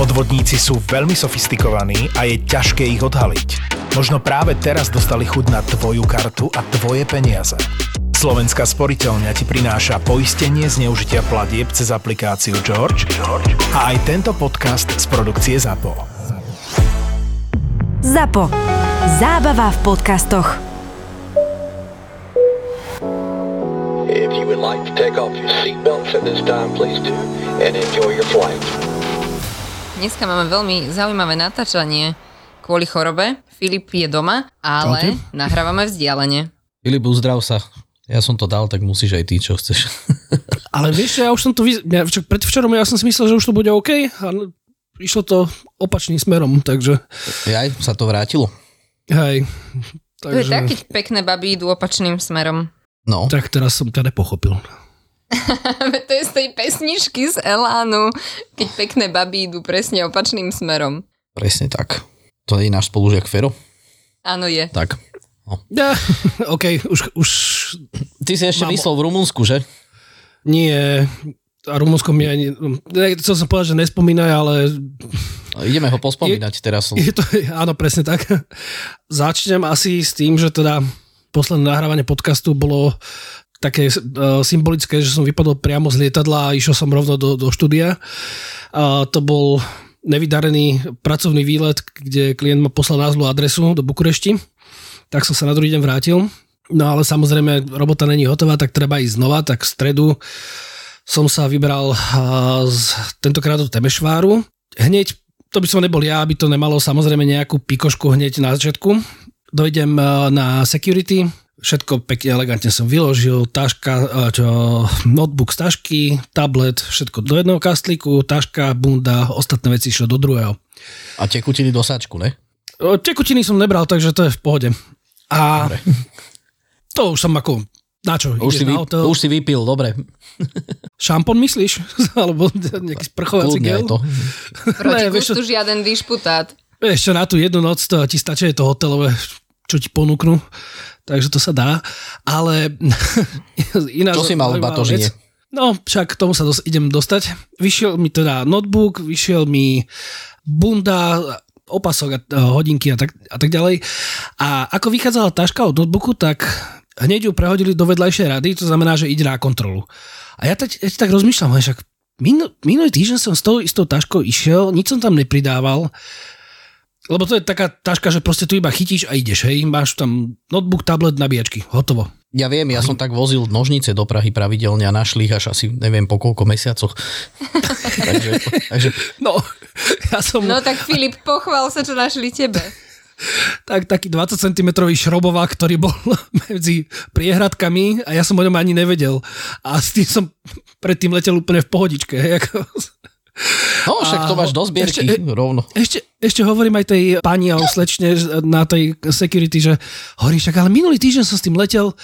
Podvodníci sú veľmi sofistikovaní a je ťažké ich odhaliť. Možno práve teraz dostali chuť na tvoju kartu a tvoje peniaze. Slovenská sporiteľňa ti prináša poistenie zneužitia platieb cez aplikáciu George a aj tento podcast z produkcie ZAPO. ZAPO. Zábava v podcastoch. If you would like to take off your seatbelts at this time, please do, and enjoy your flight. Dneska máme veľmi zaujímavé natáčanie kvôli chorobe. Filip je doma, ale Čaute. nahrávame vzdialene. Filip, uzdrav sa. Ja som to dal, tak musíš aj ty, čo chceš. Ale vieš, ja už som to... Vy... Ja, čo, predvčerom ja som si myslel, že už to bude OK, ale išlo to opačným smerom, takže Aj sa to vrátilo. hej. To je Takže, tak, keď pekné baby idú opačným smerom. No, tak teraz som ťa nepochopil. to je z tej pesničky z Elánu, keď pekné baby idú presne opačným smerom. presne tak. To je náš spolužiak Fero. Áno je. Tak. Ja, OK, už, už Ty si ešte Mám- myslel v Rumunsku, že? nie... A Rumunsko mi ani... Chcel som povedať, že nespomínaj, ale No, Ideme ho pospomínať teraz. je to... Áno, presne tak. Začnem asi s tým, že teda posledné nahrávanie podcastu bolo také uh, symbolické, že som vypadol priamo z lietadla a išiel som rovno do, do štúdia. A to bol nevydarený pracovný výlet, kde klient ma poslal názvu adresu do Bukurešti. Tak som sa na druhý deň vrátil. No ale samozrejme, robota není hotová, tak treba ísť znova, tak v stredu som sa vybral a, z, tentokrát do Temešváru. Hneď, to by som nebol ja, aby to nemalo samozrejme nejakú pikošku hneď na začiatku. Dojdem a, na security, všetko pekne elegantne som vyložil, taška, a, čo, notebook z tašky, tablet, všetko do jedného kastlíku, taška, bunda, ostatné veci išlo do druhého. A tekutiny do sáčku, ne? Tekutiny som nebral, takže to je v pohode. A Dobre. to už som ako, na čo? Už si, vy, na hotel? už si vypil, dobre. Šampón myslíš? Alebo nejaký sprchovací gel? to. Proti gustu žiaden dišputát. Čo, na tú jednu noc to ti stačí to hotelové, čo ti ponúknú. Takže to sa dá. Ale iná Čo si mal v batožine? vec- No, však k tomu sa dos- idem dostať. Vyšiel mi teda notebook, vyšiel mi bunda, opasok a a hodinky a tak, a tak ďalej. A ako vychádzala taška od notebooku, tak hneď ju prehodili do vedľajšej rady, to znamená, že ide na kontrolu. A ja teď, ja teď tak rozmýšľam, však minul, minulý týždeň som s tou istou taškou išiel, nič som tam nepridával, lebo to je taká taška, že proste tu iba chytíš a ideš, hej, máš tam notebook, tablet, nabíjačky, hotovo. Ja viem, ja som tak vozil nožnice do Prahy pravidelne a našli ich až asi neviem po koľko mesiacoch. takže, takže No, ja som No tak Filip, pochvál sa, čo našli tebe. tak, taký 20 cm šrobovák, ktorý bol medzi priehradkami a ja som o ňom ani nevedel. A s tým som predtým letel úplne v pohodičke. Hej, ako... no však to A- máš do zbierky ešte- rovno. Ešte, ešte hovorím aj tej pani alebo slečne na tej security, že hovorím však, ale minulý týždeň som s tým letel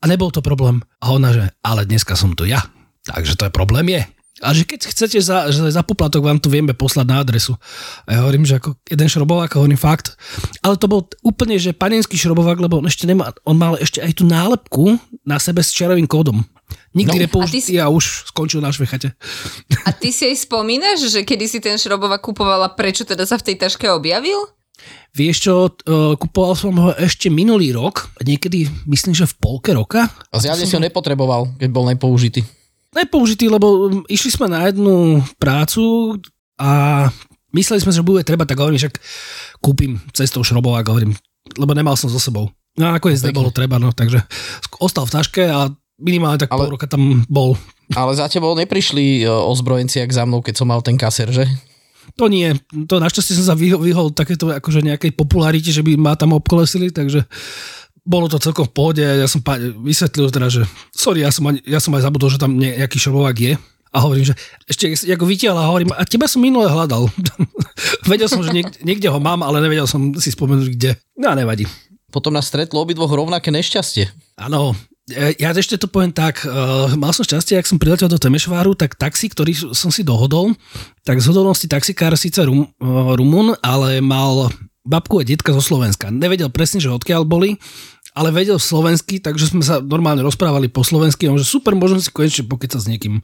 a nebol to problém. A ona, že ale dneska som tu ja, takže to je problém je. A že keď chcete za, že za poplatok vám to vieme poslať na adresu. A ja hovorím, že ako jeden šrobovák, a hovorím fakt. Ale to bol úplne, že panenský šrobovák, lebo on ešte nemá, on mal ešte aj tú nálepku na sebe s čarovým kódom. Nikdy No. no, nepoužitý a, už skončil na švechate. A ty si aj spomínaš, že kedy si ten šrobovák kupovala, prečo teda sa v tej taške objavil? Vieš čo, uh, kupoval som ho ešte minulý rok, niekedy myslím, že v polke roka. A zjavne si ho nepotreboval, keď bol nepoužitý. Nepoužitý, lebo išli sme na jednu prácu a mysleli sme, že bude treba, tak hovorím, však kúpim cestou šrobovák, hovorím, lebo nemal som so sebou. No a nakoniec nebolo treba, no takže ostal v taške a minimálne tak Ale- pol roka tam bol. Ale za tebou neprišli e, ozbrojenci, jak za mnou, keď som mal ten kaser, že? To nie, to našťastie som sa vyhol, vyhol takéto akože nejakej popularite, že by ma tam obkolesili, takže bolo to celkom v pohode. Ja som vysvetlil teda, že sorry, ja som, ani, ja som aj zabudol, že tam nejaký šrobovák je. A hovorím, že ešte ako vytiaľ a hovorím, a teba som minule hľadal. vedel som, že niek- niekde ho mám, ale nevedel som si spomenúť, kde. No a nevadí. Potom nás stretlo obidvoch rovnaké nešťastie. Áno, ja ešte to poviem tak, uh, mal som šťastie, ak som priletel do Temešváru, tak taxi, ktorý som si dohodol, tak z hodolnosti taxikár síce rum, uh, Rumun, ale mal babku a detka zo Slovenska. Nevedel presne, že odkiaľ boli, ale vedel slovensky, takže sme sa normálne rozprávali po slovensky, že super, môžem si konečne pokecať s niekým.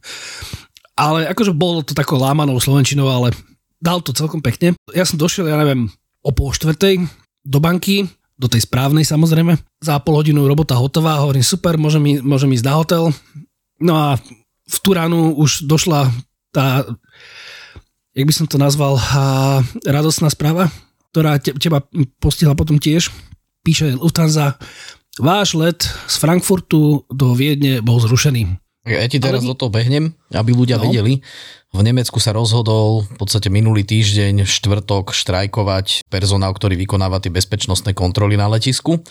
Ale akože bolo to takou lámanou slovenčinou, ale dal to celkom pekne. Ja som došiel, ja neviem, o pol štvrtej do banky, do tej správnej samozrejme. Za pol hodinu robota hotová, hovorím super, môžem, môžem ísť na hotel. No a v tú ránu už došla tá, jak by som to nazval, a, radosná správa, ktorá te, teba postihla potom tiež. Píše Lufthansa, váš let z Frankfurtu do Viedne bol zrušený. Ja ti teraz Ale- do toho behnem, aby ľudia No. vedeli. V Nemecku sa rozhodol v podstate minulý týždeň, štvrtok, štrajkovať personál, ktorý vykonáva tie bezpečnostné kontroly na letisku.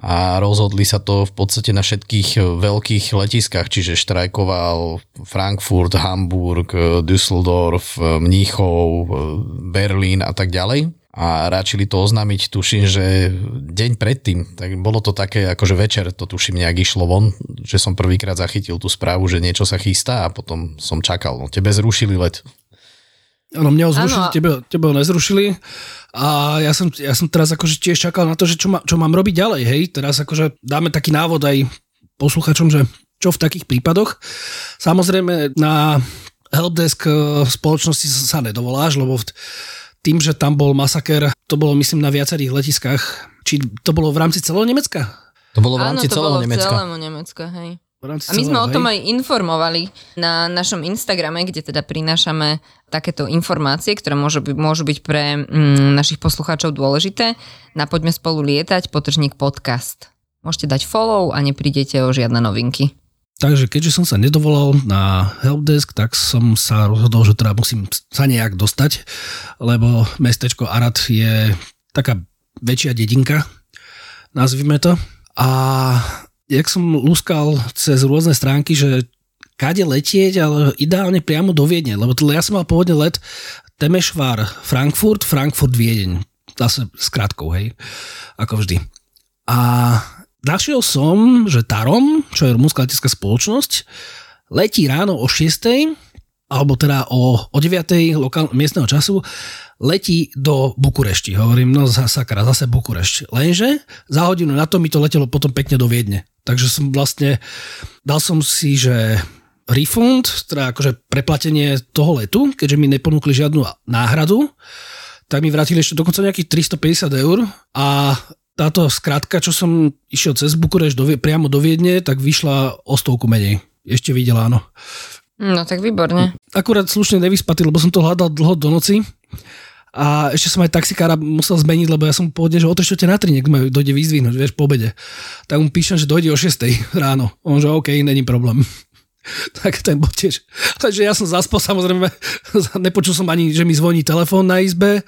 A rozhodli sa to v podstate na všetkých veľkých letiskách, čiže štrajkoval Frankfurt, Hamburg, Düsseldorf, Mníchov, Berlín a tak ďalej. A ráčili to oznámiť, tuším, že deň predtým, tak bolo to také, akože večer to tuším nejak išlo von, že som prvýkrát zachytil tú správu, že niečo sa chystá a potom som čakal. No, tebe zrušili let. Áno, mňa ho zrušili, tebe, tebe ho nezrušili a ja som, ja som teraz akože tiež čakal na to, že čo, ma, čo mám robiť ďalej, hej, teraz akože dáme taký návod aj posluchačom, že čo v takých prípadoch. Samozrejme na helpdesk eh, spoločnosti sa nedovoláš, lebo v- tým, že tam bol masaker, to bolo myslím na viacerých letiskách, či to bolo v rámci celého Nemecka? To bolo v Áno, rámci to celého bolo Nemecka. celému Nemecka, hej. V rámci A my sme celého, o tom hej? aj informovali na našom Instagrame, kde teda prinášame takéto informácie, ktoré môžu byť, môžu byť pre mm, našich poslucháčov dôležité. Na Poďme spolu lietať, potržník podcast. Môžete dať follow a neprídete o žiadne novinky. Takže keďže som sa nedovolal na helpdesk, tak som sa rozhodol, že teda musím sa nejak dostať, lebo mestečko Arad je taká väčšia dedinka, nazvime to. A jak som lúskal cez rôzne stránky, že kade letieť, ale ideálne priamo do Viedne, lebo teda ja som mal pôvodne let Temešvár Frankfurt, Frankfurt Viedeň. Zase s krátkou, hej, ako vždy. A našiel som, že Tarom, čo je rumúnska letecká spoločnosť, letí ráno o 6. alebo teda o, o 9. Lokál, miestneho času, letí do Bukurešti. Hovorím, no za sakra, zase Bukurešť. Lenže za hodinu na to mi to letelo potom pekne do Viedne. Takže som vlastne, dal som si, že refund, teda akože preplatenie toho letu, keďže mi neponúkli žiadnu náhradu, tak mi vrátili ešte dokonca nejakých 350 eur a táto skratka, čo som išiel cez Bukureš do, priamo do Viedne, tak vyšla o stovku menej. Ešte videla, áno. No tak výborne. Akurát slušne nevyspatý, lebo som to hľadal dlho do noci. A ešte som aj taxikára musel zmeniť, lebo ja som pôvodne, že o 3 na 3 niekto ma dojde vyzdvihnúť, vieš, po obede. Tak mu píšem, že dojde o 6 ráno. On že OK, není problém. tak ten bol tiež. Takže ja som zaspal, samozrejme, nepočul som ani, že mi zvoní telefón na izbe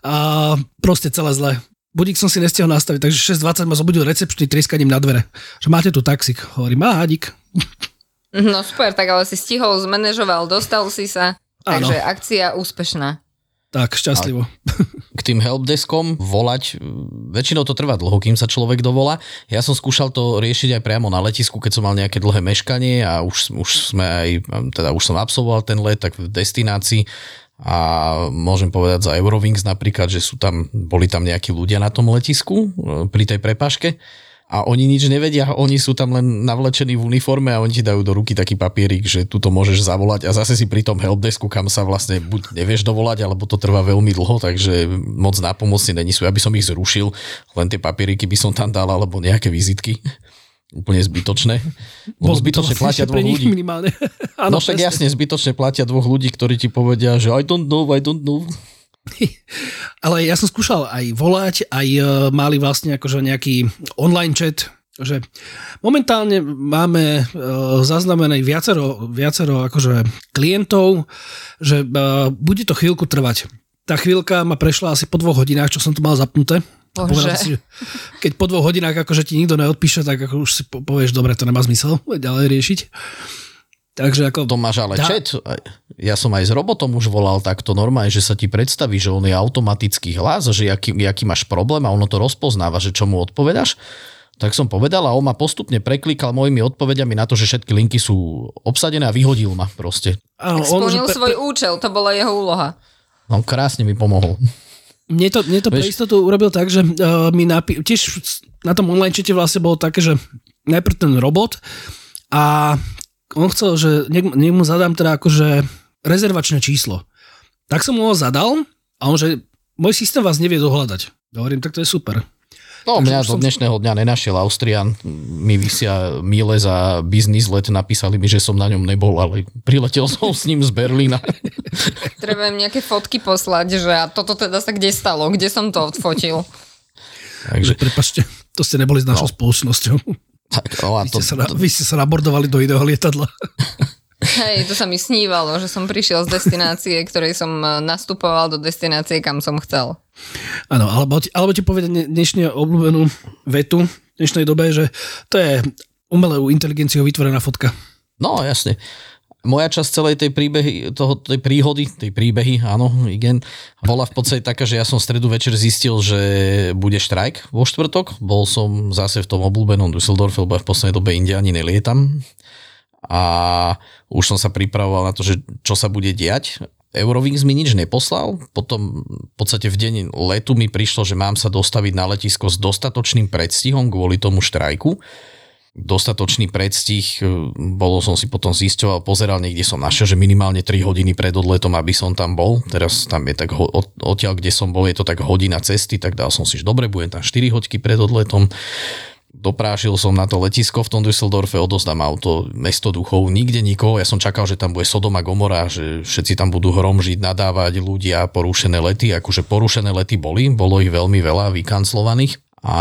a proste celé zle. Budík som si nestihol nastaviť, takže 6.20 ma zobudil recepčný trieskaním na dvere. Že máte tu taxík. Hovorím, má dík. No super, tak ale si stihol, zmanéžoval, dostal si sa. Áno. Takže akcia úspešná. Tak, šťastlivo. k tým helpdeskom volať, väčšinou to trvá dlho, kým sa človek dovolá. Ja som skúšal to riešiť aj priamo na letisku, keď som mal nejaké dlhé meškanie a už, už sme aj, teda už som absolvoval ten let, tak v destinácii a môžem povedať za Eurowings napríklad, že sú tam, boli tam nejakí ľudia na tom letisku e, pri tej prepaške a oni nič nevedia, oni sú tam len navlečení v uniforme a oni ti dajú do ruky taký papierik, že tu to môžeš zavolať a zase si pri tom helpdesku, kam sa vlastne buď nevieš dovolať, alebo to trvá veľmi dlho, takže moc nápomocní není sú. Ja by som ich zrušil, len tie papieriky by som tam dal, alebo nejaké vizitky. Úplne zbytočné. Lebo zbytočne platia dvoch ľudí. minimálne. No však jasne, zbytočne platia dvoch ľudí, ktorí ti povedia, že I don't know, I don't know. Ale ja som skúšal aj volať, aj uh, mali vlastne akože nejaký online chat, že momentálne máme uh, zaznamené viacero, viacero akože klientov, že uh, bude to chvíľku trvať. Tá chvíľka ma prešla asi po dvoch hodinách, čo som to mal zapnuté. Bože. Povedal si, keď po dvoch hodinách akože ti nikto neodpíše, tak ako už si po- povieš, dobre, to nemá zmysel ďalej riešiť. Takže ako... To máš ale Dá- chat. Ja som aj s robotom už volal takto normálne, že sa ti predstaví, že on je automatický hlas, že aký, aký máš problém a ono to rozpoznáva, že čo mu odpovedaš. Tak som povedal a on ma postupne preklikal mojimi odpovediami na to, že všetky linky sú obsadené a vyhodil ma proste. Áno, Splnil že svoj účel, to bola jeho úloha. No krásne mi pomohol. Mne to, mne to pre Vieš- istotu urobil tak, že uh, mi napi- tiež na tom online čete vlastne bolo také, že najprv ten robot a on chcel, že nech, nech mu zadám teda akože rezervačné číslo. Tak som mu ho zadal a on, že môj systém vás nevie dohľadať. Hovorím, tak to je super. No, Takže mňa do dnešného dňa nenašiel Austrian. Mi vysia míle za biznis let, napísali mi, že som na ňom nebol, ale priletel som s ním z Berlína. Treba im nejaké fotky poslať, že a toto teda sa kde stalo, kde som to odfotil. Takže, Prepačte, to ste neboli s našou No. spoločnosťou. tak, no a Vy to, ste, sa, to, vy ste sa nabordovali do iného lietadla. Hej, to sa mi snívalo, že som prišiel z destinácie, ktorej som e, nastupoval do destinácie, kam som chcel. Áno, alebo, ti- alebo ti povedať dne- dnešne obľúbenú vetu v dnešnej dobe, že to je umelou inteligenciou vytvorená fotka. no, jasne. Moja časť celej tej príbehy, toho, tej príhody, tej príbehy, áno, igen, bola v podstate taká, že ja som v stredu večer zistil, že bude štrajk vo štvrtok. Bol som zase v tom obľúbenom Düsseldorfe, lebo ja v poslednej dobe inde ani nelietam. A už som sa pripravoval na to, že čo sa bude diať. Eurowings mi nič neposlal, potom v podstate v deň letu mi prišlo, že mám sa dostaviť na letisko s dostatočným predstihom kvôli tomu štrajku dostatočný predstih, e, bolo som si potom zisťoval, pozeral niekde som našiel, že minimálne 3 hodiny pred odletom, aby som tam bol. Teraz tam je tak, odtiaľ, kde som bol, je to tak hodina cesty, tak dal som si, že dobre, budem tam 4 hoďky pred odletom. Doprášil som na to letisko v tom Düsseldorfe, odozdám auto, mesto duchov, nikde nikoho. Ja som čakal, že tam bude Sodoma Gomora, že všetci tam budú hromžiť, nadávať ľudia, porušené lety. Akože porušené lety boli, bolo ich veľmi veľa vykancelovaných. A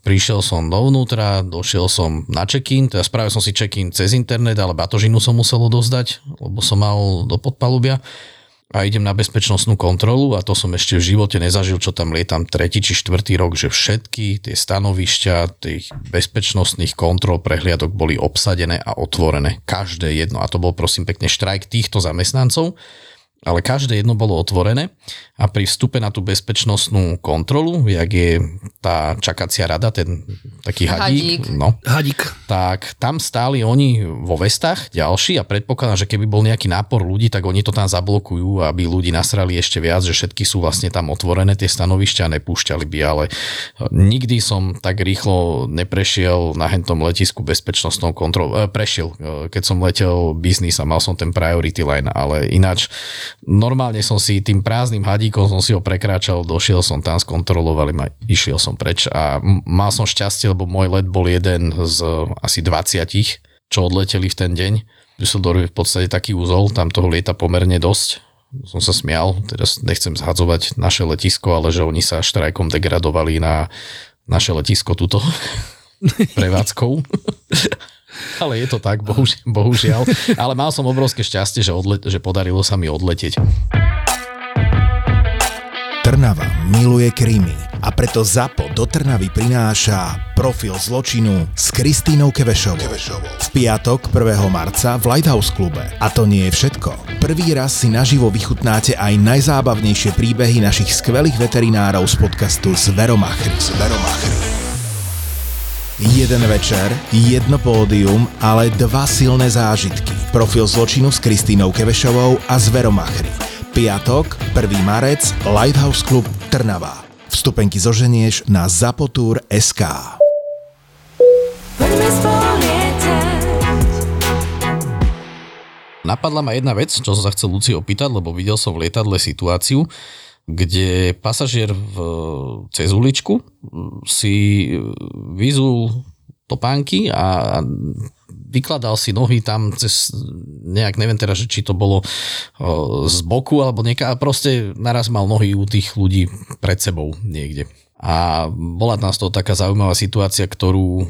prišiel som dovnútra, došiel som na check-in, teda spravil som si check-in cez internet, ale batožinu som musel odozdať, lebo som mal do podpalubia a idem na bezpečnostnú kontrolu a to som ešte v živote nezažil, čo tam lietam tretí či štvrtý rok, že všetky tie stanovišťa tých bezpečnostných kontrol prehliadok boli obsadené a otvorené. Každé jedno. A to bol prosím pekne štrajk týchto zamestnancov, ale každé jedno bolo otvorené a pri vstupe na tú bezpečnostnú kontrolu, jak je tá čakacia rada, ten taký hadík, Hadík. no, Hadík. tak tam stáli oni vo vestách ďalší a predpokladám, že keby bol nejaký nápor ľudí, tak oni to tam zablokujú, aby ľudí nasrali ešte viac, že všetky sú vlastne tam otvorené tie stanovišťa a nepúšťali by, ale nikdy som tak rýchlo neprešiel na hentom letisku bezpečnostnou kontrolou. E, prešiel, e, keď som letel biznis a mal som ten priority line, ale ináč normálne som si tým prázdnym hadíkom som si ho prekráčal, došiel som tam, skontrolovali ma, išiel som preč a mal som šťastie, lebo môj let bol jeden z asi 20, čo odleteli v ten deň. Düsseldorf je v podstate taký úzol, tam toho lieta pomerne dosť. Som sa smial, teraz nechcem zhadzovať naše letisko, ale že oni sa štrajkom degradovali na naše letisko tuto prevádzkou. Ale je to tak, bohužiaľ, bohužiaľ. Ale mal som obrovské šťastie, že, odle- že podarilo sa mi odletieť. Trnava miluje krímy a preto ZAPO do Trnavy prináša profil zločinu s Kristínou Kevešovou. V piatok 1. marca v Lighthouse klube. A to nie je všetko. Prvý raz si naživo vychutnáte aj najzábavnejšie príbehy našich skvelých veterinárov z podcastu Zveromachry. Zveromachry. Jeden večer, jedno pódium, ale dva silné zážitky. Profil zločinu s Kristínou Kevešovou a Zveromachry. Piatok, 1. marec, Lighthouse Club Trnava. Vstupenky zoženieš na zapotur.sk. Poďme spolu. Napadla ma jedna vec, čo som sa chcel Luci opýtať, lebo videl som v lietadle situáciu, kde pasažier v, cez uličku si vyzul topánky a vykladal si nohy tam cez, nejak neviem teraz, či to bolo z boku alebo nieka, proste naraz mal nohy u tých ľudí pred sebou niekde. A bola tam z toho taká zaujímavá situácia, ktorú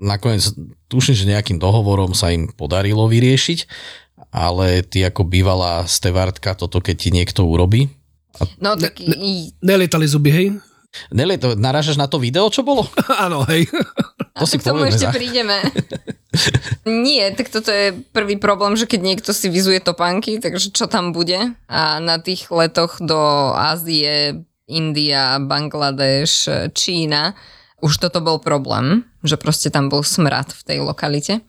nakoniec tuším, že nejakým dohovorom sa im podarilo vyriešiť, ale ty ako bývalá stevardka, toto keď ti niekto urobí, No tak i- Nelietali zuby, hej? Nele, to, narážaš na to video, čo bolo? Áno, hej. To si k tomu ešte za... prídeme. Nie, tak toto je prvý problém, že keď niekto si vyzuje topánky, takže čo tam bude? A na tých letoch do Ázie, India, Bangladeš, Čína, už toto bol problém, že proste tam bol smrad v tej lokalite.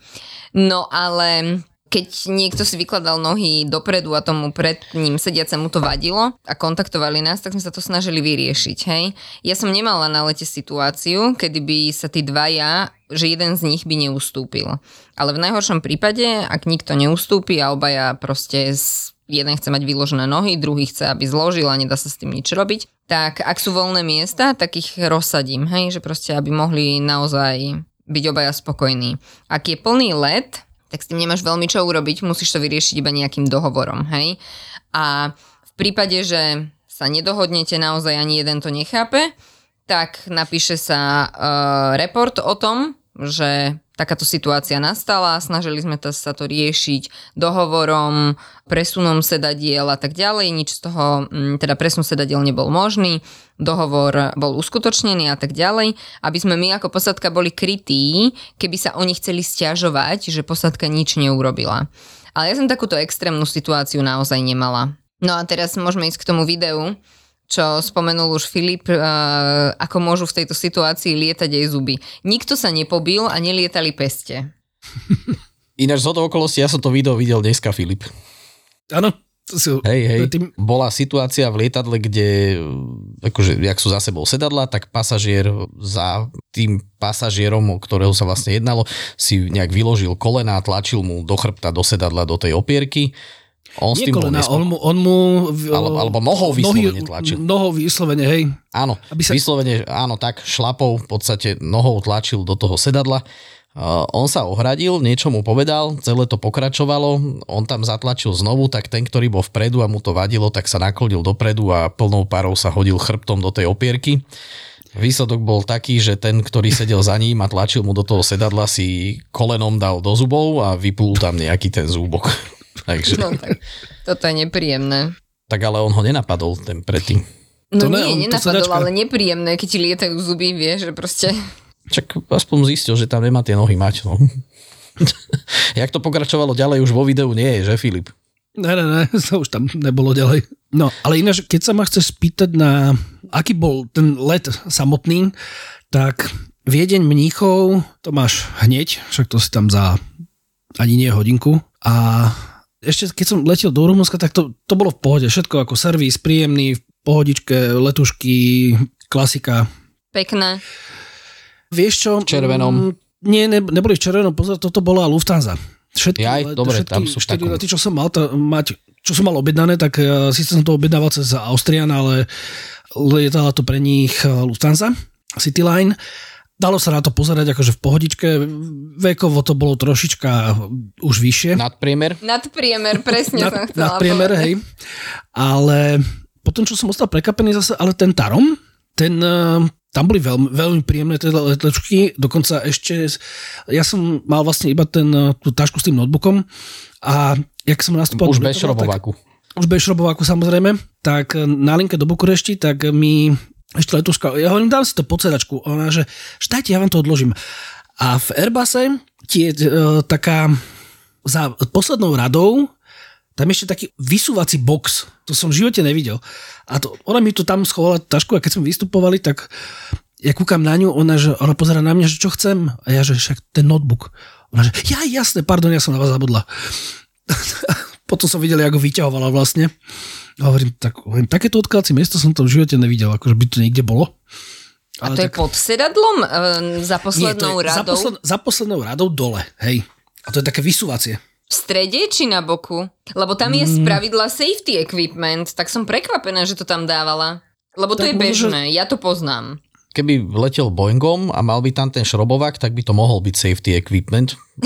No ale keď niekto si vykladal nohy dopredu a tomu pred ním sediacemu to vadilo a kontaktovali nás, tak sme sa to snažili vyriešiť, hej. Ja som nemala na lete situáciu, kedy by sa tí dvaja, že jeden z nich by neustúpil. Ale v najhoršom prípade, ak nikto neustúpi a obaja proste s jeden chce mať vyložené nohy, druhý chce, aby zložil a nedá sa s tým nič robiť, tak ak sú voľné miesta, tak ich rozsadím, hej, že proste, aby mohli naozaj byť obaja spokojní. Ak je plný let, tak s tým nemáš veľmi čo urobiť, musíš to vyriešiť iba nejakým dohovorom, hej. A v prípade, že sa nedohodnete, naozaj ani jeden to nechápe, tak napíše sa uh, report o tom, že takáto situácia nastala, snažili sme sa to riešiť dohovorom, presunom sedadiel a tak ďalej, nič z toho, mm, teda presun sedadiel nebol možný, dohovor bol uskutočnený a tak ďalej, aby sme my ako posadka boli krytí, keby sa oni chceli stiažovať, že posadka nič neurobila. Ale ja som takúto extrémnu situáciu naozaj nemala. No a teraz môžeme ísť k tomu videu, čo spomenul už Filip, uh, ako môžu v tejto situácii lietať aj zuby. Nikto sa nepobil a nelietali peste. Ináč z okolností, ja som to video videl dneska, Filip. Áno. Hej, hej, Tým, bola situácia v lietadle, kde, akože, jak sú za sebou sedadla, tak pasažier za tým pasažierom, o ktorého sa vlastne jednalo, si nejak vyložil kolena a tlačil mu do chrbta, do sedadla, do tej opierky. On s tým bol nespokojný. on mu... On mu Alebo- alebo nohou vyslovene tlačil. Nohou vyslovene, hej. Áno, Aby sa- vyslovene, áno, tak, šlapou v podstate nohou tlačil do toho sedadla. Uh, on sa ohradil, niečo mu povedal, celé to pokračovalo, on tam zatlačil znovu, tak ten, ktorý bol vpredu a mu to vadilo, tak sa naklonil dopredu a plnou parou sa hodil chrbtom do tej opierky. Výsledok bol taký, že ten, ktorý sedel za ním a tlačil mu do toho sedadla, si kolenom dal do zubov a vyplul tam nejaký ten zúbok. Takže, No tak, toto je nepríjemné. tak ale on ho nenapadol, ten predtým. No To ne, nie, on- to nenapadlo, sedačka. ale nepríjemné, keď ti lietajú zuby, vieš, že proste... Čak aspoň zistil, že tam nemá tie nohy mať. No. Jak to pokračovalo ďalej, už vo videu nie je, že Filip? Ne, ne, ne, to už tam nebolo ďalej. No, ale ináč, keď sa ma chceš spýtať na, aký bol ten let samotný, tak Viedeň Mníchov, to máš hneď, však to si tam za ani nie hodinku. A ešte keď som letel do Rumunska, tak to, to bolo v pohode. Všetko ako servis, príjemný, v pohodičke, letušky, klasika. Pekné. Vieš čo? V červenom. Mm, Nie, ne, neboli v červenom, pozor, toto bola Lufthansa. Všetky, Jaj, le- dobre, všetky tam sú štyri lety, čo som mal ta, mať, čo som mal objednané, tak uh, síce som to objednával cez Austrian, ale lietala to pre nich uh, Lufthansa, Cityline. Dalo sa na to pozerať akože v pohodičke, vekovo to bolo trošička už vyššie. Nadpriemer? Nadpriemer, presne som nad, chcela nad priemer, povedať. hej. Ale potom, čo som ostal prekapený zase, ale ten Tarom, ten, eh, tam boli veľmi, veľmi príjemné tie letečky, dokonca ešte, ja som mal vlastne iba ten, eh, tú tašku s tým notebookom a jak som nastupoval... Už bez lietadla, tak- šrobováku. už bez šrobováku samozrejme, tak na linke do Bukurešti, tak mi ešte letuška, ja hovorím, dám si to pod. Ona, že štajte, ja vám to odložím. A v Airbuse ti je e, taká za poslednou radou tam ešte taký vysúvací box. To som v živote nevidel. A to, ona mi tu tam schovala tašku a keď sme vystupovali, tak ja kúkam na ňu, ona, že, ona pozera na mňa, že čo chcem. A ja, že však ten notebook. Ona, že ja, jasne, pardon, ja som na vás zabudla. Potom som videl, ako vyťahovala vlastne. A hovorím, tak, hovorím, takéto odkladacie miesto som to v živote nevidel, akože by to niekde bolo. A to je pod sedadlom e, za poslednou Nie, to je za, radou? posled, za poslednou radou dole, hej. A to je také vysúvacie. V strede či na boku? Lebo tam je Mm. z pravidla safety equipment, tak som prekvapená, že to tam dávala. Lebo to Tak je možno, že- bežné, ja to poznám. Keby letel Boeingom a mal by tam ten šrobovák, tak by to mohol byť safety equipment.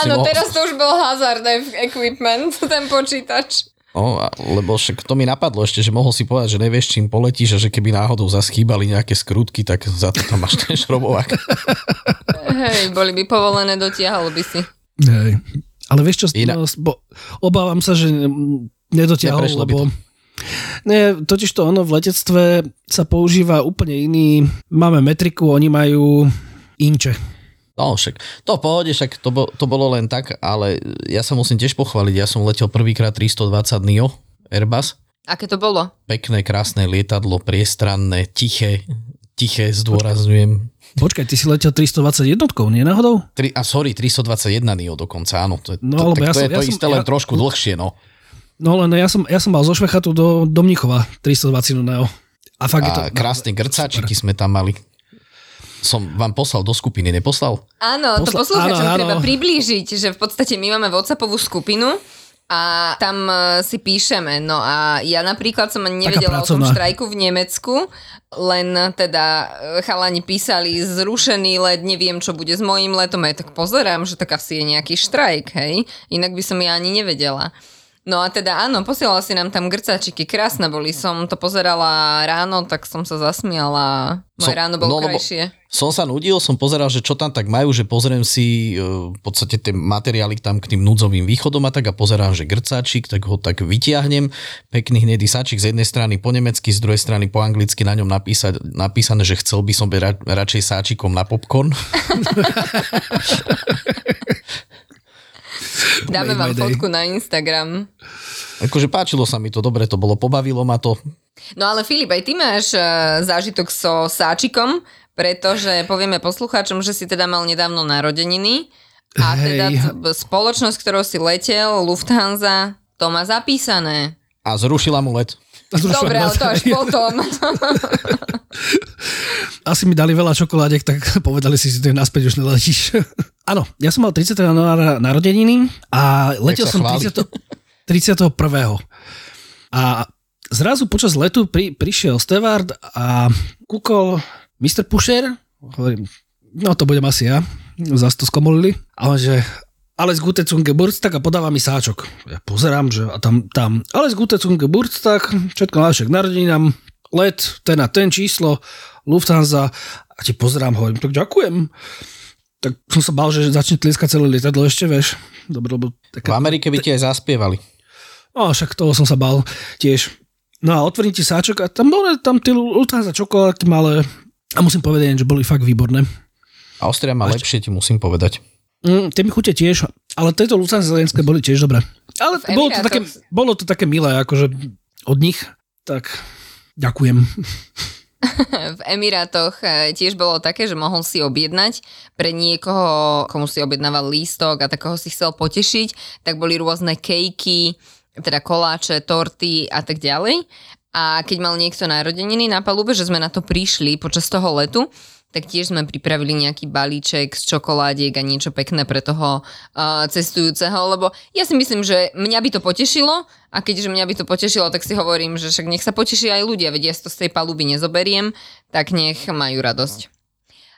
Áno, mohol- teraz to už bol hazardné equipment, ten počítač. O, a- lebo však to mi napadlo ešte, že mohol si povedať, že nevieš, čím poletíš a že keby náhodou zaschýbali nejaké skrutky, tak za to tam máš ten šrobovák. Hej, boli by povolené, dotiahol by si. Hej. Ale vieš čo, Iná- no, bo, obávam sa, že nedotiahol, lebo... to. Nie, totiž to ono v letectve sa používa úplne iný. Máme metriku, oni majú inče. No však, to v pohode, však to, bo, to bolo len tak, ale ja sa musím tiež pochváliť, ja som letel prvýkrát 320 NIO Airbus, Aké to bolo? pekné, krásne lietadlo, priestranné, tiché, tiché, zdôrazňujem. Počkaj, ty si letel 321, nie náhodou? Tri, a sorry, 321 NIO dokonca, áno. To, je- No, to, tak ja to som- je to ja som- isté, len ja- trošku dlhšie, no. No len ja som, ja som mal zo Švechatu do, do Mnichova 320 Neo. A fakt je to... A krásne grcáčiky sme tam mali. Som vám poslal do skupiny, neposlal? Áno, to Posla- poslucháčom áno, áno. treba priblížiť, že v podstate my máme WhatsAppovú skupinu a tam e, si píšeme. No a ja napríklad som ani nevedela o tom štrajku v Nemecku, len teda e, chalani písali zrušený let, neviem čo bude s mojím letom, a ja tak pozerám, že tak asi je nejaký štrajk, hej, inak by som ja ani nevedela. No a teda áno, posielala si nám tam grcačiky, krásne boli, som to pozerala ráno, tak som sa zasmiala, moje Som- ráno bolo no, lebo- krajšie. Som sa nudil, som pozeral, že čo tam tak majú, že pozriem si e, v podstate tie materiály tam k tým núdzovým východom a tak a pozerám, že grcáčik, tak ho tak vytiahnem, pekný hnedý sáčik z jednej strany po nemecky, z druhej strany po anglicky na ňom napísať, napísané, že chcel by som byť ra, radšej sáčikom na popcorn. Dáme vám fotku na Instagram. Akože páčilo sa mi to, dobre to bolo, pobavilo ma to. No ale Filip, aj ty máš uh, zážitok so sáčikom, pretože povieme poslucháčom, že si teda mal nedávno narodeniny a Hej. teda t- spoločnosť, ktorou si letel, Lufthansa, to má zapísané. A zrušila mu let. Dobre, ale to až potom. Asi mi dali veľa čokoládiek, tak povedali si, že to je naspäť už neletíš. Áno, ja som mal 30. januára narodeniny a letel som chváli. 30. 31. A zrazu počas letu pri, prišiel Steward a kúkol Mr. Pusher, hovorím, no to budem asi ja, zase to skomolili, a on že alles gute zum Geburtstag a podáva mi sáčok. Ja pozerám, že a tam, tam alles gute zum Geburtstag, všetko najlepšie k narodeninám, let, ten a ten číslo, Lufthansa a ti pozerám, hovorím, tak ďakujem. Tak som sa bál, že začne tlieskať celé lietadlo ešte, vieš. Dobre, lebo V taká... Amerike by ti aj zaspievali. No, však toho som sa bál tiež. No a otvorím ti sáčok a tam boli tam tie Lufthansa čokoládky malé a musím povedať, že boli fakt výborné. Austria má lepšie, ti musím povedať. Mm, tie mi chutia tiež, ale tieto zelenské boli tiež dobré. Ale V bolo to, také, bolo to také milé, akože od nich, tak ďakujem. v Emirátoch e, tiež bolo také, že mohol si objednať pre niekoho, komu si objednával lístok a takého si chcel potešiť, tak boli rôzne kejky, teda koláče, torty a tak ďalej. A keď mal niekto narodeniny na palube, že sme na to prišli počas toho letu, tak tiež sme pripravili nejaký balíček z čokoládiek a niečo pekné pre toho uh, cestujúceho, lebo ja si myslím, že mňa by to potešilo a keďže mňa by to potešilo, tak si hovorím, že však nech sa poteší aj ľudia, veď ja to z tej paluby nezoberiem, tak nech majú radosť.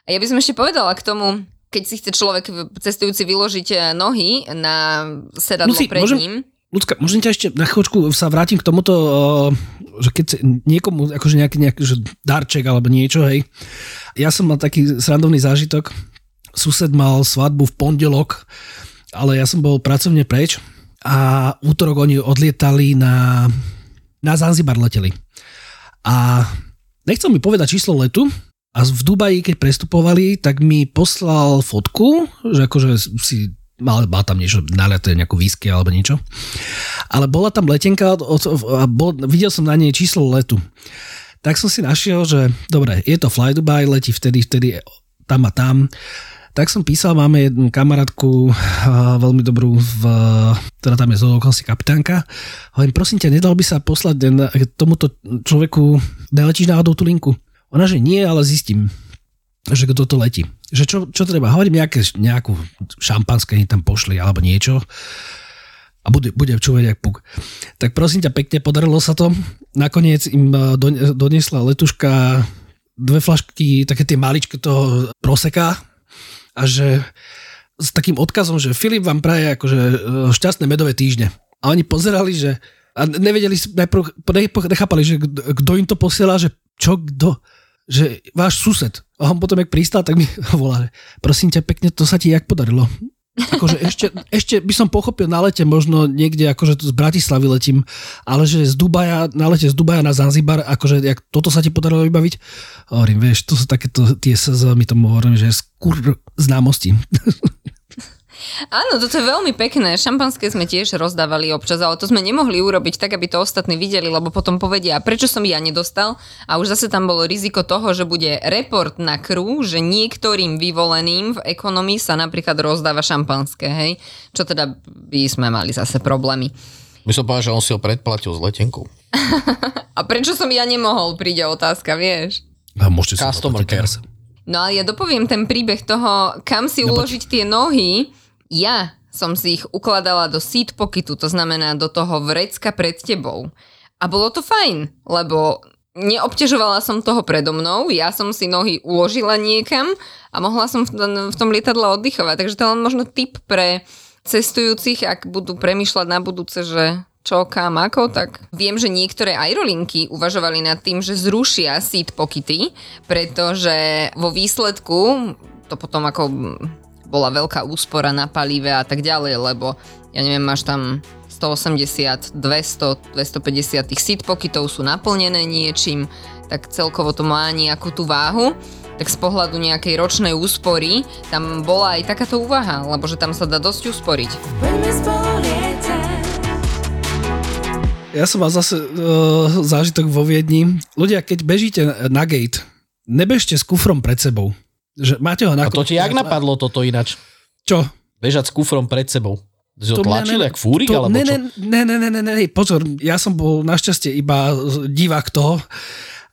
A ja by som ešte povedala k tomu, keď si chce človek cestujúci vyložiť eh, nohy na sedadlo Lucy, pred môžem- ním. Ľudská, môžem ťa ešte na chvíľočku sa vrátim k tomuto, uh, že keď niekomu, akože nejaký, nejaký že darček alebo niečo, hej. Ja som mal taký srandovný zážitok. Sused mal svadbu v pondelok, ale ja som bol pracovne preč a útorok oni odlietali na, na Zanzibar leteli. A nechcel mi povedať číslo letu, a v Dubaji, keď prestupovali, tak mi poslal fotku, že akože si mal, mal tam niečo naleté, nejakú whisky alebo niečo. Ale bola tam letenka a bol, videl som na nej číslo letu. Tak som si našiel, že dobre, je to Fly Dubai, letí vtedy, vtedy tam a tam. Tak som písal, máme jednu kamarátku veľmi dobrú, v, ktorá tam je z okolností kapitánka. Hovorím, prosím ťa, nedal by sa poslať den, tomuto človeku, neletíš náhodou tú linku? Ona, že nie, ale zistím, že kto to letí. Že čo, čo treba? Hovorím, nejaké, nejakú šampanské im tam pošli alebo niečo a bude, bude čúvať jak puk. Tak prosím ťa, pekne podarilo sa to. Nakoniec im don- doniesla letuška dve flašky, také tie maličké toho proseka a že s takým odkazom, že Filip vám praje akože eh, šťastné medové týždne. A oni pozerali, že a nevedeli, najprv ne- nechápali, že kto im to posiela, že čo, kto, že váš sused. A on potom, jak pristal, tak mi volá, že prosím ťa pekne, to sa ti jak podarilo. Akože ešte, ešte by som pochopil na lete, možno niekde, akože z Bratislavy letím, ale že z Dubaja, na lete z Dubaja na Zanzibar, akože jak toto sa ti podarilo vybaviť, hovorím, vieš, to sú takéto, tie SZ, my tomu hovorím, že skur známosti. Áno, toto je veľmi pekné. Šampanské sme tiež rozdávali občas, ale to sme nemohli urobiť tak, aby to ostatní videli, lebo potom povedia, prečo som ja nedostal. A už zase tam bolo riziko toho, že bude report na krú, že niektorým vyvoleným v ekonomii sa napríklad rozdáva šampanské, hej? Čo teda by sme mali zase problémy. By som povedal, že on si ho predplatil s letenkou. A prečo som ja nemohol, príde otázka, vieš? A môžete Customer care. No a ja dopoviem ten príbeh toho, kam si uložiť tie nohy. Ja som si ich ukladala do seat pocketu, to znamená do toho vrecka pred tebou. A bolo to fajn, lebo neobťažovala som toho predo mnou, ja som si nohy uložila niekam a mohla som v tom, lietadle oddychovať. Takže to je len možno tip pre cestujúcich, ak budú premyšľať na budúce, že čo, kam, ako, tak viem, že niektoré aerolinky uvažovali nad tým, že zrušia seat pockety, pretože vo výsledku to potom ako bola veľká úspora na palive a tak ďalej, lebo ja neviem, máš tam 180, 200, 250 tých seat pocketov sú naplnené niečím, tak celkovo to má nejakú tú váhu tak z pohľadu nejakej ročnej úspory tam bola aj takáto úvaha, lebo že tam sa dá dosť usporiť. Ja som mal zase uh, zážitok vo Viedni. Ľudia, keď bežíte na gate, nebežte s kufrom pred sebou. Že máte ho na A to ti jak napadlo toto ináč? Čo? Bežať s kufrom pred sebou. Si to To tlačil jak fúrik, to, alebo ne, čo? ne, ne, ne, ne, ne, ne, pozor, ja som bol našťastie iba divák toho.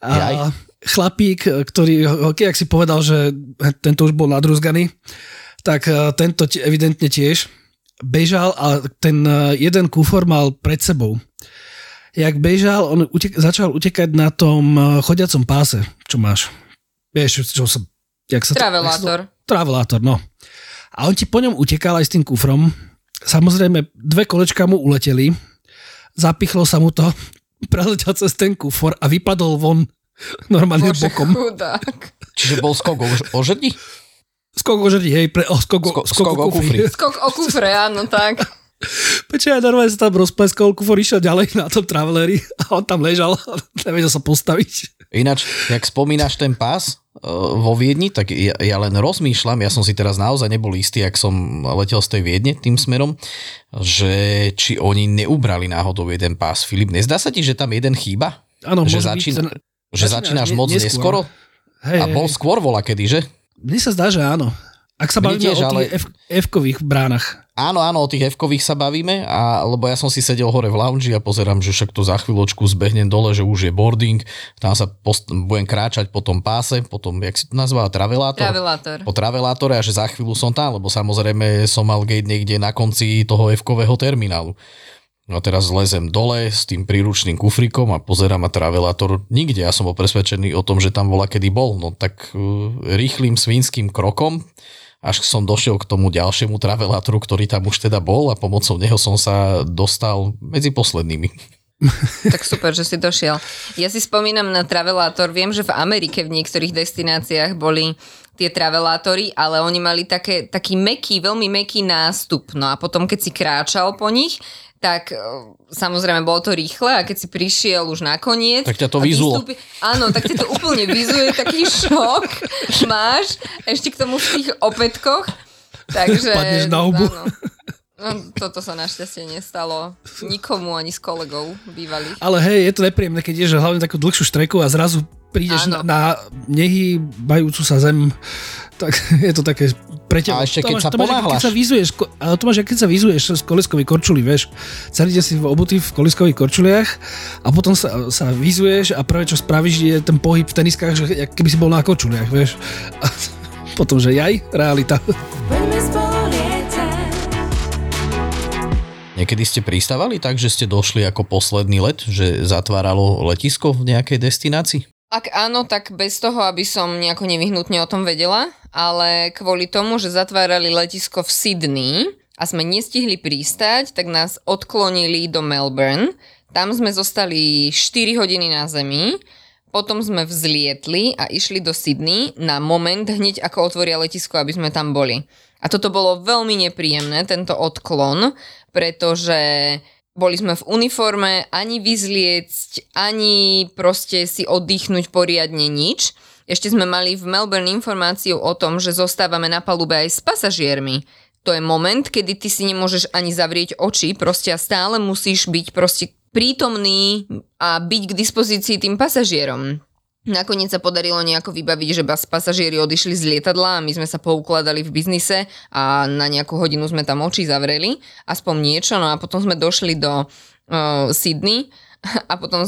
Jaj. A chlapík, ktorý, keď si povedal, že tento už bol nadrúzganý, tak eh, tento evidentne tiež bežal a ten eh, jeden kufor mal pred sebou. Jak bežal, on utek- začal utekať na tom eh, chodiacom páse, čo máš. Vieš, čo som... Jak sa to- Travelátor. Travelátor, no. A on ti po ňom utekal aj s tým kufrom. Samozrejme, dve kolečka mu uleteli, zapichlo sa mu to, preletel cez ten kufor a vypadol von normálne Bože, bokom. chudák. Čiže bol skok o, o žrdi? Skok o žrdi, hej, pre, oh, skok, skok, skok o o kufri. Skok o kufre, áno, tak. Ja normálne sa tam rozpleskol, kufor išiel ďalej na tom traveleri a on tam ležal a nevedel sa postaviť. Ináč, jak spomínaš ten pás uh, vo Viedni, tak ja, ja len rozmýšľam, ja som si teraz naozaj nebol istý, ak som letel z tej Viedne tým smerom, že či oni neubrali náhodou jeden pás. Filip, nezdá sa ti, že tam jeden chýba? Áno, že, môže byť že začínaš ne- moc neskôr. neskoro? Hej, A bol hej. skôr vola kedy, že? Mne sa zdá, že áno. Ak sa bavíme tiež, o tých ale- F-kových bránach. Áno, áno, o tých F-kových sa bavíme, a, lebo ja som si sedel hore v lounge a pozerám, že však to za chvíľočku zbehnem dole, že už je boarding, tam sa post- budem kráčať po tom páse, potom, jak si to nazvala, travelátor? Travelátor. po travelátore a že za chvíľu som tam, lebo samozrejme som mal gate niekde na konci toho F-kového terminálu. No a teraz lezem dole s tým príručným kufrikom a pozerám a travelátor nikde. Ja som bol presvedčený o tom, že tam bola kedy bol. No tak uh, rýchlým svinským krokom až som došiel k tomu ďalšiemu travelátoru, ktorý tam už teda bol a pomocou neho som sa dostal medzi poslednými. Tak super, že si došiel. Ja si spomínam na travelátor. Viem, že v Amerike v niektorých destináciách boli tie travelátory, ale oni mali také, taký meký, veľmi meký nástup. No a potom, keď si kráčal po nich, tak e, samozrejme bolo to rýchle a keď si prišiel už nakoniec... Tak ťa to vyzulo. vystúpi- Áno, tak ťa to úplne vyzuje, taký šok máš, ešte k tomu v tých opätkoch. Takže... Padneš na hubu. áno. No, toto sa našťastie nestalo nikomu ani s kolegov bývalých. Ale hej, je to nepríjemné, keď ideš hlavne takú dlhšiu streku a zrazu prídeš na, na nehýbajúcu sa zem, tak je to také pre teba. A ešte keď máš, sa to máš, ako ponáhľaš. Keď sa vyzuješ, ko- ale to máš, ako keď sa vyzuješ z koliskovej korčuli, vieš. Celý deň si v obutý v koliskových korčuliach a potom sa, sa vyzuješ a prvé, čo spravíš, je ten pohyb v teniskách, že keby si bol na korčuliach, vieš. A potom, že jaj, realita. Niekedy ste pristávali tak, že ste došli ako posledný let, že zatváralo letisko v nejakej destinácii? Ak áno, tak bez toho, aby som nejako nevyhnutne o tom vedela, ale kvôli tomu, že zatvárali letisko v Sydney a sme nestihli pristať, tak nás odklonili do Melbourne. Tam sme zostali 4 hodiny na zemi, potom sme vzlietli a išli do Sydney na moment hneď ako otvoria letisko, aby sme tam boli. A toto bolo veľmi nepríjemné, tento odklon, pretože boli sme v uniforme, ani vyzliecť, ani proste si oddychnúť poriadne nič. Ešte sme mali v Melbourne informáciu o tom, že zostávame na palube aj s pasažiermi. To je moment, kedy ty si nemôžeš ani zavrieť oči, proste a stále musíš byť proste prítomný a byť k dispozícii tým pasažierom. Nakoniec sa podarilo nejako vybaviť, že pasažieri odišli z lietadla a my sme sa poukladali v biznise a na nejakú hodinu sme tam oči zavreli, aspoň niečo, no a potom sme došli do uh, Sydney a potom uh,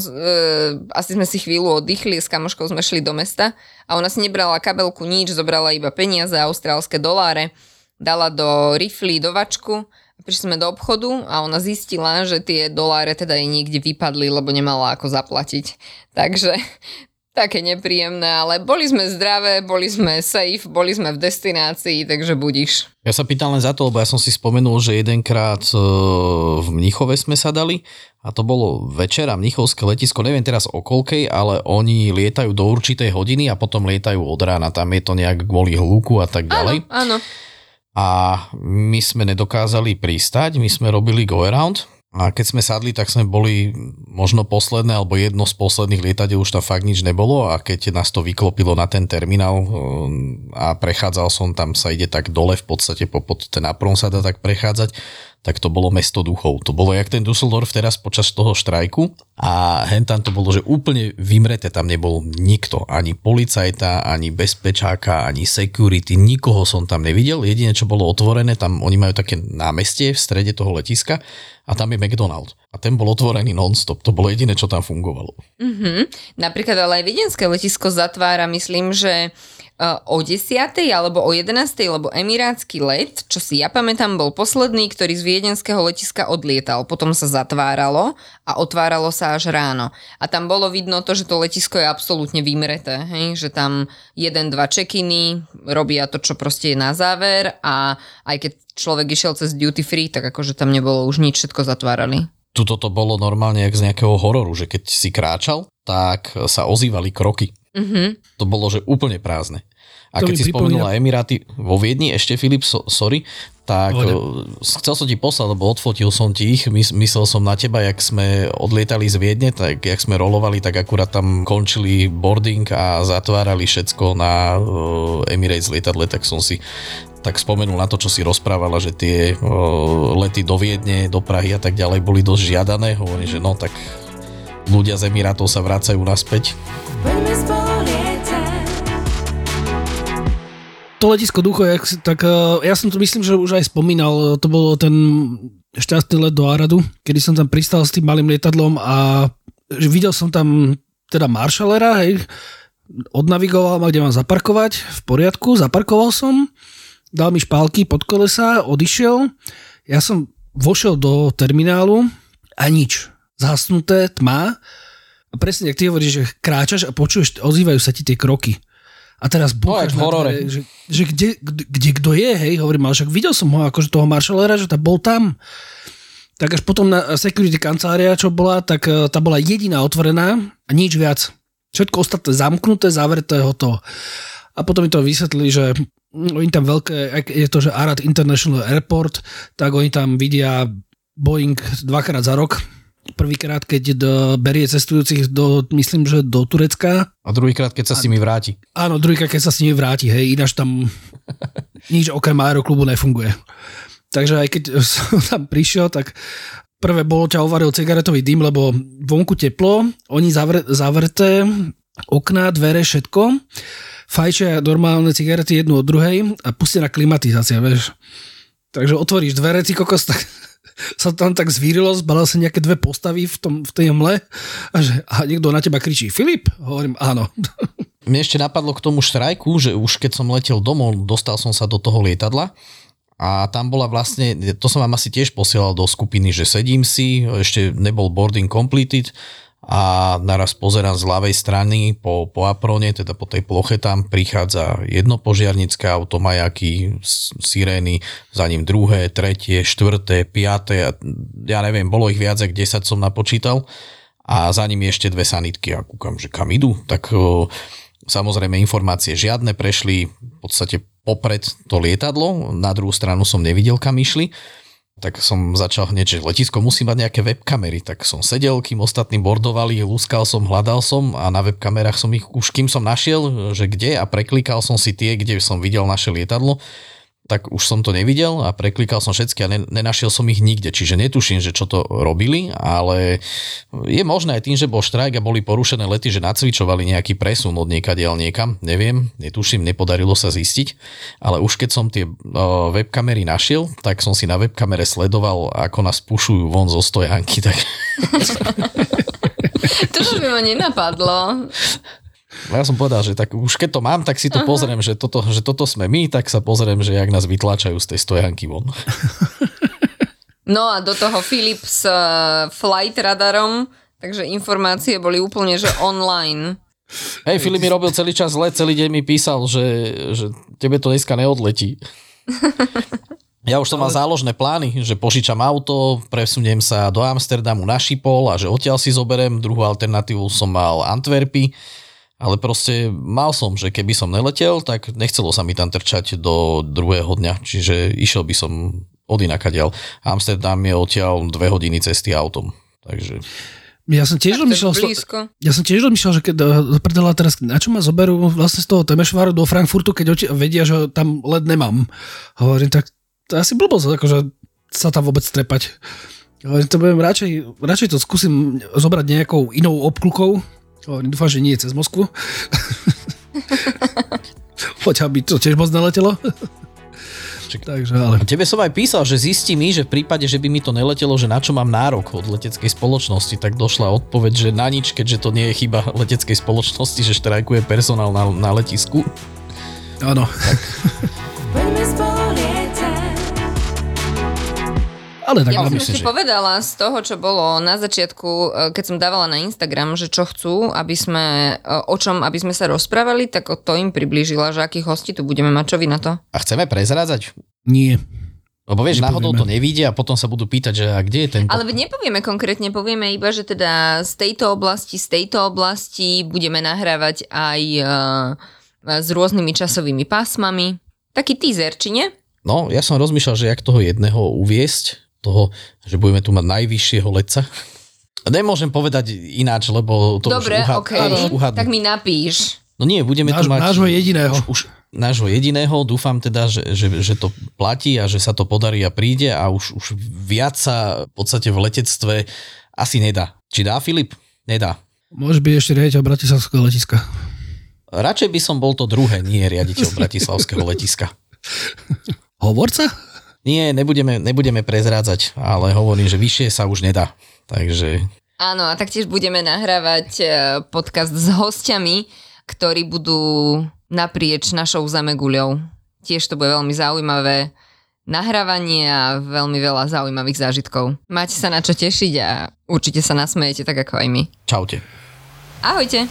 asi sme si chvíľu oddychli, s kamoškou sme šli do mesta a ona si nebrala kabelku nič, zobrala iba peniaze, austrálske doláre, dala do rifly, do vačku prišli sme do obchodu a ona zistila, že tie doláre teda jej niekde vypadli, lebo nemala ako zaplatiť. Takže také nepríjemné, ale boli sme zdravé, boli sme safe, boli sme v destinácii, takže budíš. Ja sa pýtam len za to, lebo ja som si spomenul, že jedenkrát e, v Mnichove sme sa dali a to bolo večera Mnichovské letisko, neviem teraz o koľkej, ale oni lietajú do určitej hodiny a potom lietajú od rána, tam je to nejak kvôli hluku a tak ďalej. Áno, áno. A my sme nedokázali pristať, my sme robili go around a keď sme sadli, tak sme boli možno posledné alebo jedno z posledných lietadiel, už tam fakt nič nebolo. A keď nás to vyklopilo na ten terminál um, a prechádzal som, tam sa ide tak dole v podstate, pod ten apron sa dá tak prechádzať, tak to bolo mesto duchov. To bolo jak ten Dusseldorf teraz počas toho štrajku. A hen tam to bolo, že úplne vymreté, tam nebol nikto, ani policajta, ani bezpečáka, ani security, nikoho som tam nevidel. Jediné, čo bolo otvorené, tam oni majú také námestie v strede toho letiska a tam je McDonald. A ten bol otvorený non-stop, to bolo jediné, čo tam fungovalo. Mhm. Napríklad ale aj viedenské letisko zatvára, myslím, že o 10. alebo o 11. lebo emirátsky let, čo si ja pamätám, bol posledný, ktorý z viedenského letiska odlietal. Potom sa zatváralo a otváralo sa až ráno. A tam bolo vidno to, že to letisko je absolútne vymreté, hej? že tam jeden, dva čekiny robia to, čo proste je na záver a aj keď človek išiel cez duty free, tak akože tam nebolo už nič, všetko zatvárali. Tuto to bolo normálne jak z nejakého hororu, že keď si kráčal, tak sa ozývali kroky. Mhm. To bolo, že úplne prázdne. A To keď si pripomína- spomenula Emiráty vo Viedni, ešte Filip, so, sorry, tak Pohode. uh, chcel som ti poslať, lebo odfotil som ti ich, mys- myslel som na teba, jak sme odlietali z Viedne, tak jak sme rolovali, tak akurát tam končili boarding a zatvárali všetko na uh, Emirates lietadle, tak som si tak spomenul na to, čo si rozprávala, že tie uh, lety do Viedne, do Prahy a tak ďalej boli dosť žiadané. Hovorím, že no tak ľudia z Emirátov sa vracajú naspäť. To letisko Ducho, jak, tak eh, ja som to myslím, že už aj spomínal, to bolo ten šťastný let do Aradu, kedy som tam pristal s tým malým lietadlom a videl som tam teda maršalera, hej, odnavigoval ma, kde mám zaparkovať, v poriadku, zaparkoval som, dal mi špálky pod kolesa, odišiel, ja som vošiel do terminálu a nič, zhasnuté, tma a presne, jak ty hovoríš, že kráčaš a počuješ, ozývajú sa ti tie kroky. A teraz búchaš v na horore. dvere, že, že kde, kde, kde kto je, hej, hovorím, ale však videl som ho, akože toho maršalera, že tam bol tam. Tak až potom na security kancelária, čo bola, tak eh, tá bola jediná otvorená a nič viac. Všetko ostatné zamknuté, zavreté, hotovo. A potom mi to vysvetlili, že oni tam veľké, ak je to, že Arad International Airport, tak oni tam vidia Boeing dvakrát za rok. Prvýkrát, keď do, berie cestujúcich do, myslím, že do Turecka A druhýkrát, keď sa s nimi vráti. Áno, druhýkrát, keď sa s nimi vráti, hej, ináč tam nič okrem aeroklubu nefunguje. Takže aj keď som tam prišiel, tak prvé bolo ťa ovaril cigaretový dym, lebo vonku teplo, oni zavre, zavreté, okná, dvere, všetko, fajčia normálne cigarety jednu od druhej a pustená klimatizácia, vieš. Takže otvoríš dvere, ty kokos, tak sa tam tak zvírilo, zbalil sa nejaké dve postavy v, tom, v tej mle a, že, a niekto na teba kričí, Filip? Hovorím, áno. Mne ešte napadlo k tomu štrajku, že už keď som letel domov, dostal som sa do toho lietadla a tam bola vlastne, to som vám asi tiež posielal do skupiny, že sedím si, ešte nebol boarding completed a naraz pozerám z ľavej strany po, po aprone, teda po tej ploche tam prichádza jedno požiarnické auto, majaky, sirény, za ním druhé, tretie, štvrté, piaté, a ja neviem, bolo ich viac ako 10 som napočítal. A za nimi ešte dve sanitky a kúkam, že kam idú, tak o, samozrejme informácie žiadne, prešli v podstate popred to lietadlo, na druhú stranu som nevidel, kam išli, tak som začal hneď, že letisko musí mať nejaké webkamery, tak som sedel, kým ostatní bordovali, lúskal som, hľadal som a na webkamerách som ich už kým som našiel, že kde a preklikal som si tie, kde som videl naše lietadlo, tak už som to nevidel a preklikal som všetky a ne, nenašiel som ich nikde, čiže netuším, že čo to robili, ale je možné aj tým, že bol štrajk a boli porušené lety, že nacvičovali nejaký presun od niekadiaľ niekam, neviem, netuším, nepodarilo sa zistiť, ale už keď som tie webkamery našiel, tak som si na webkamere sledoval, ako nás pušujú von zo stojanky, tak Toto by ma nenapadlo. Ja som povedal, že tak už keď to mám, tak si to pozriem, že toto, že toto sme my, tak sa pozriem, že jak nás vytlačajú z tej stojanky von. No a do toho Filip s uh, flight radarom, takže informácie boli úplne, že online. Hej, Filip mi robil celý čas zle, celý deň mi písal, že, že tebe to dneska neodletí. Ja už som mal záložné plány, že požičam auto, presuniem sa do Amsterdamu na Šipol a že odtiaľ si zoberiem. Druhú alternatívu som mal Antwerpy, ale proste mal som, že keby som neletel, tak nechcelo sa mi tam trčať do druhého dňa, čiže išiel by som od inakadiaľ. Amsterdam je odtiaľ dve hodiny cesty autom. Takže Ja som tiež rozmýšľal, ja som tiež rozmýšľal, že keď do prdela teraz, na čo ma zoberú vlastne z toho Temešvaru do Frankfurtu, keď oti- vedia, že tam let nemám. Hovorím, tak to asi blbosť, akože sa tam vôbec trepať. Hovorím, to budem radšej, radšej to skúsim zobrať nejakou inou obklukou. Hovorím, dúfam, že nie cez Moskvu. Poď, aby to tiež moc neletelo. Takže, ale... A tebe som aj písal, že zistí mi, že v prípade, že by mi to neletelo, že na čo mám nárok od leteckej spoločnosti, tak došla odpoveď, že na nič, keďže to nie je chyba leteckej spoločnosti, že štrajkuje personál na, na letisku. Áno. Poďme Ale tak Ja by som ešte že- povedala z toho, čo bolo na začiatku, e, keď som dávala na Instagram, že čo chcú, aby sme, e, o čom, aby sme sa rozprávali, tak o to im priblížila, že akých hostí tu budeme mať, čo vy na to? A chceme prezrádzať? Nie. Lebo vieš, Nepovieme. náhodou to nevidia a potom sa budú pýtať, že a kde je ten... Ale nepovieme konkrétne, povieme iba, že teda z tejto oblasti, z tejto oblasti budeme nahrávať aj e, s rôznymi časovými pásmami. Taký teaser, či nie? No, ja som rozmýšľal, že jak toho jedného uviesť, toho, že budeme tu mať najvyššieho leca. Nemôžem povedať ináč, lebo to Dobre, už, uhad, OK, to už uhadnú. tak mi napíš. No nie, budeme Náš, tu mať... nášho jediného. Už, už nášho jediného, dúfam teda, že, že, že to platí a že sa to podarí a príde a už, už viac sa v podstate v letectve asi nedá. Či dá Filip? Nedá. Môže byť ešte riaditeľ Bratislavského letiska. Radšej by som bol to druhé, nie riaditeľ Bratislavského letiska. Hovorca? Nie, nebudeme, nebudeme prezrádzať, ale hovorím, že vyššie sa už nedá. Takže Áno, a taktiež budeme nahrávať e, podcast s hostiami, ktorí budú naprieč našou zameguľou. Tiež to bude veľmi zaujímavé nahrávanie a veľmi veľa zaujímavých zážitkov. Máte sa na čo tešiť a určite sa nasmejete tak ako aj my. čaute. Ahojte!